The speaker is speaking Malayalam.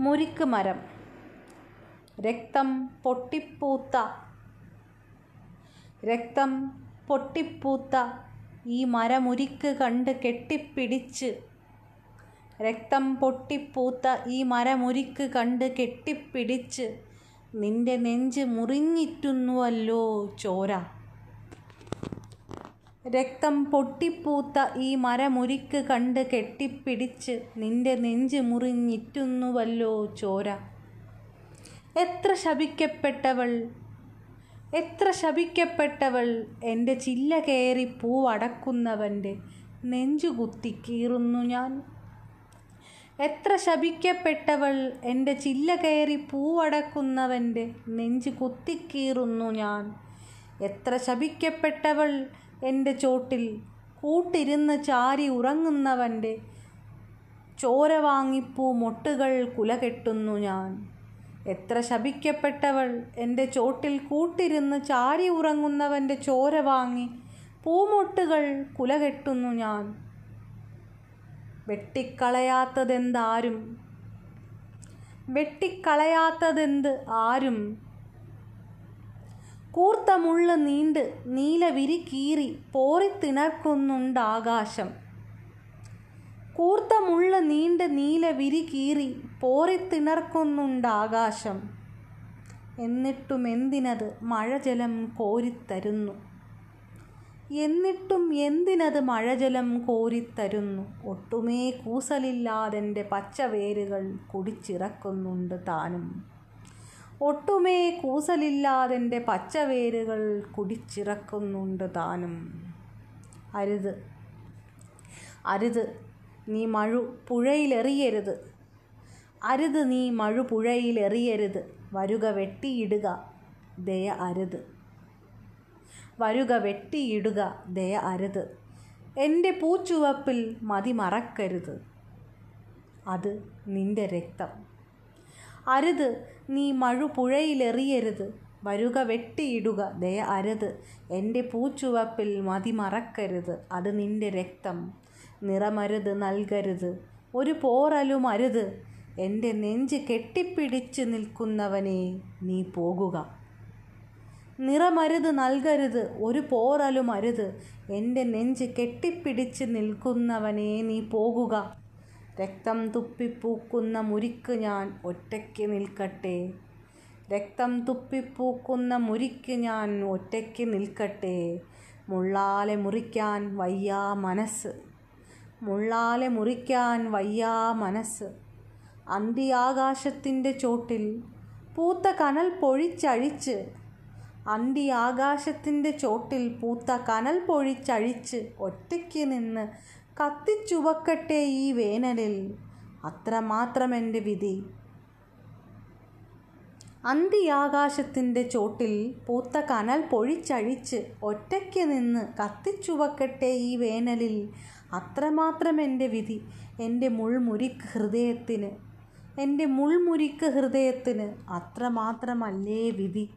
മുരിക്ക് മരം രക്തം പൊട്ടിപ്പൂത്ത. രക്തം പൊട്ടിപ്പൂത്ത ഈ മരമുരിക്ക് കണ്ട് കെട്ടിപ്പിടിച്ച്. രക്തം പൊട്ടിപ്പൂത്ത ഈ മരമുരിക്ക് കണ്ട് കെട്ടിപ്പിടിച്ച്. നിന്റെ നെഞ്ച് മുറിഞ്ഞിറ്റുന്നുവല്ലോ ചോര. രക്തം പൊട്ടിപ്പൂത്ത ഈ മരമുരിക്ക് കണ്ട് കെട്ടിപ്പിടിച്ച് നിന്റെ നെഞ്ച് മുറിഞ്ഞിറ്റുന്നുവല്ലോ ചോര. എത്ര ശപിക്കപ്പെട്ടവൾ എത്ര ശപിക്കപ്പെട്ടവൾ എന്റെ ചില്ല കയറി പൂവടക്കുന്നവന്റെ നെഞ്ചുകുത്തി കീറുന്നു ഞാൻ. എത്ര ശപിക്കപ്പെട്ടവൾ എന്റെ ചില്ല കയറി പൂവടക്കുന്നവന്റെ നെഞ്ചു കുത്തിക്കീറുന്നു ഞാൻ. എത്ര ശപിക്കപ്പെട്ടവൾ എന്റെ ചോട്ടിൽ കൂട്ടിരുന്ന് ചാരി ഉറങ്ങുന്നവന്റെ ചോര വാങ്ങിപ്പൂ മൊട്ടുകൾ കുല കെട്ടുന്നു ഞാൻ. എത്ര ശപിക്കപ്പെട്ടവൾ എന്റെ ചോട്ടിൽ കൂട്ടിരുന്ന് ചാരി ഉറങ്ങുന്നവന്റെ ചോര വാങ്ങി പൂമൊട്ടുകൾ കുല കെട്ടുന്നു ഞാൻ. വെട്ടിക്കളയാത്തതെന്താരും? വെട്ടിക്കളയാത്തതെന്ത് ആരും? കൂർത്ത മുള്ള് നീണ്ട് നീലവിരി കീറി പോറിത്തിണർക്കുന്നുണ്ടാകാശം കൂർത്ത മുള്ള് നീണ്ട് നീലവിരി കീറി പോറിത്തിണർക്കുന്നുണ്ടാകാശം എന്നിട്ടും എന്തിനത് മഴജലം കോരിത്തരുന്നു? എന്നിട്ടും എന്തിനത് മഴജലം കോരിത്തരുന്നു? ഒട്ടുമേ കൂസലില്ലാതെ പച്ചവേരുകൾ കുടിച്ചിറക്കുന്നുണ്ട് താനും. ഒട്ടുമേ കൂസലില്ലാതെന്റെ പച്ചവേരുകൾ കുടിച്ചിറക്കുന്നുണ്ട് താനും. അരുത്. അരുത്. നീ മഴു പുഴയിലെറിയരുത്. അരുത് നീ മഴു പുഴയിലെറിയരുത്. വരുക വെട്ടിയിടുക. ദയ അരുത്. വരുക വെട്ടിയിടുക. ദയ അരുത്. എന്റെ പൂച്ചുവപ്പിൽ മതി മറക്കരുത്. അത് നിന്റെ രക്തം. അരുത്. നീ മഴു പുഴയിലെറിയരുത്. വരുക വെട്ടിയിടുക ദയ അരുത്. എന്റെ പൂച്ചുവപ്പിൽ മതി മറക്കരുത് അത് നിന്റെ രക്തം. നിറമരുത് നൽകരുത് ഒരു പോറലും അരുത്. എന്റെ നെഞ്ച് കെട്ടിപ്പിടിച്ച് നിൽക്കുന്നവനെ നീ പോകുക. നിറമരുത് നൽകരുത് ഒരു പോറലും അരുത്. എന്റെ നെഞ്ച് കെട്ടിപ്പിടിച്ച് നിൽക്കുന്നവനെ നീ പോകുക. രക്തം തുപ്പിപ്പൂക്കുന്ന മുരിക്ക് ഞാൻ ഒറ്റയ്ക്ക് നിൽക്കട്ടെ. രക്തം തുപ്പിപ്പൂക്കുന്ന മുരിക്ക് ഞാൻ ഒറ്റയ്ക്ക് നിൽക്കട്ടെ. മുള്ളാലെ മുറിക്കാൻ വയ്യാ മനസ്സ്. മുള്ളാലെ മുറിക്കാൻ വയ്യാ മനസ്സ്. അന്തിയാകാശത്തിന്റെ ചോട്ടിൽ പൂത്ത കനൽ പൊഴിച്ചഴിച്ച്. അന്തി ആകാശത്തിന്റെ ചോട്ടിൽ പൂത്ത കനൽ പൊഴിച്ചഴിച്ച് ഒറ്റയ്ക്ക് നിന്ന് കത്തിച്ചുവക്കട്ടെ ഈ വേനലിൽ. അത്രമാത്രം എന്റെ വിധി. അന്തിയാകാശത്തിന്റെ ചോട്ടിൽ പൂത്ത കനൽ പൊഴിച്ചഴിച്ച് ഒറ്റയ്ക്ക് നിന്ന് കത്തിച്ചുവക്കട്ടെ ഈ വേനലിൽ. അത്രമാത്രം എന്റെ വിധി. എന്റെ മുൾമുരിക്ക് ഹൃദയത്തിന്. എന്റെ മുൾമുരിക്ക് ഹൃദയത്തിന് അത്രമാത്രമല്ലേ വിധി.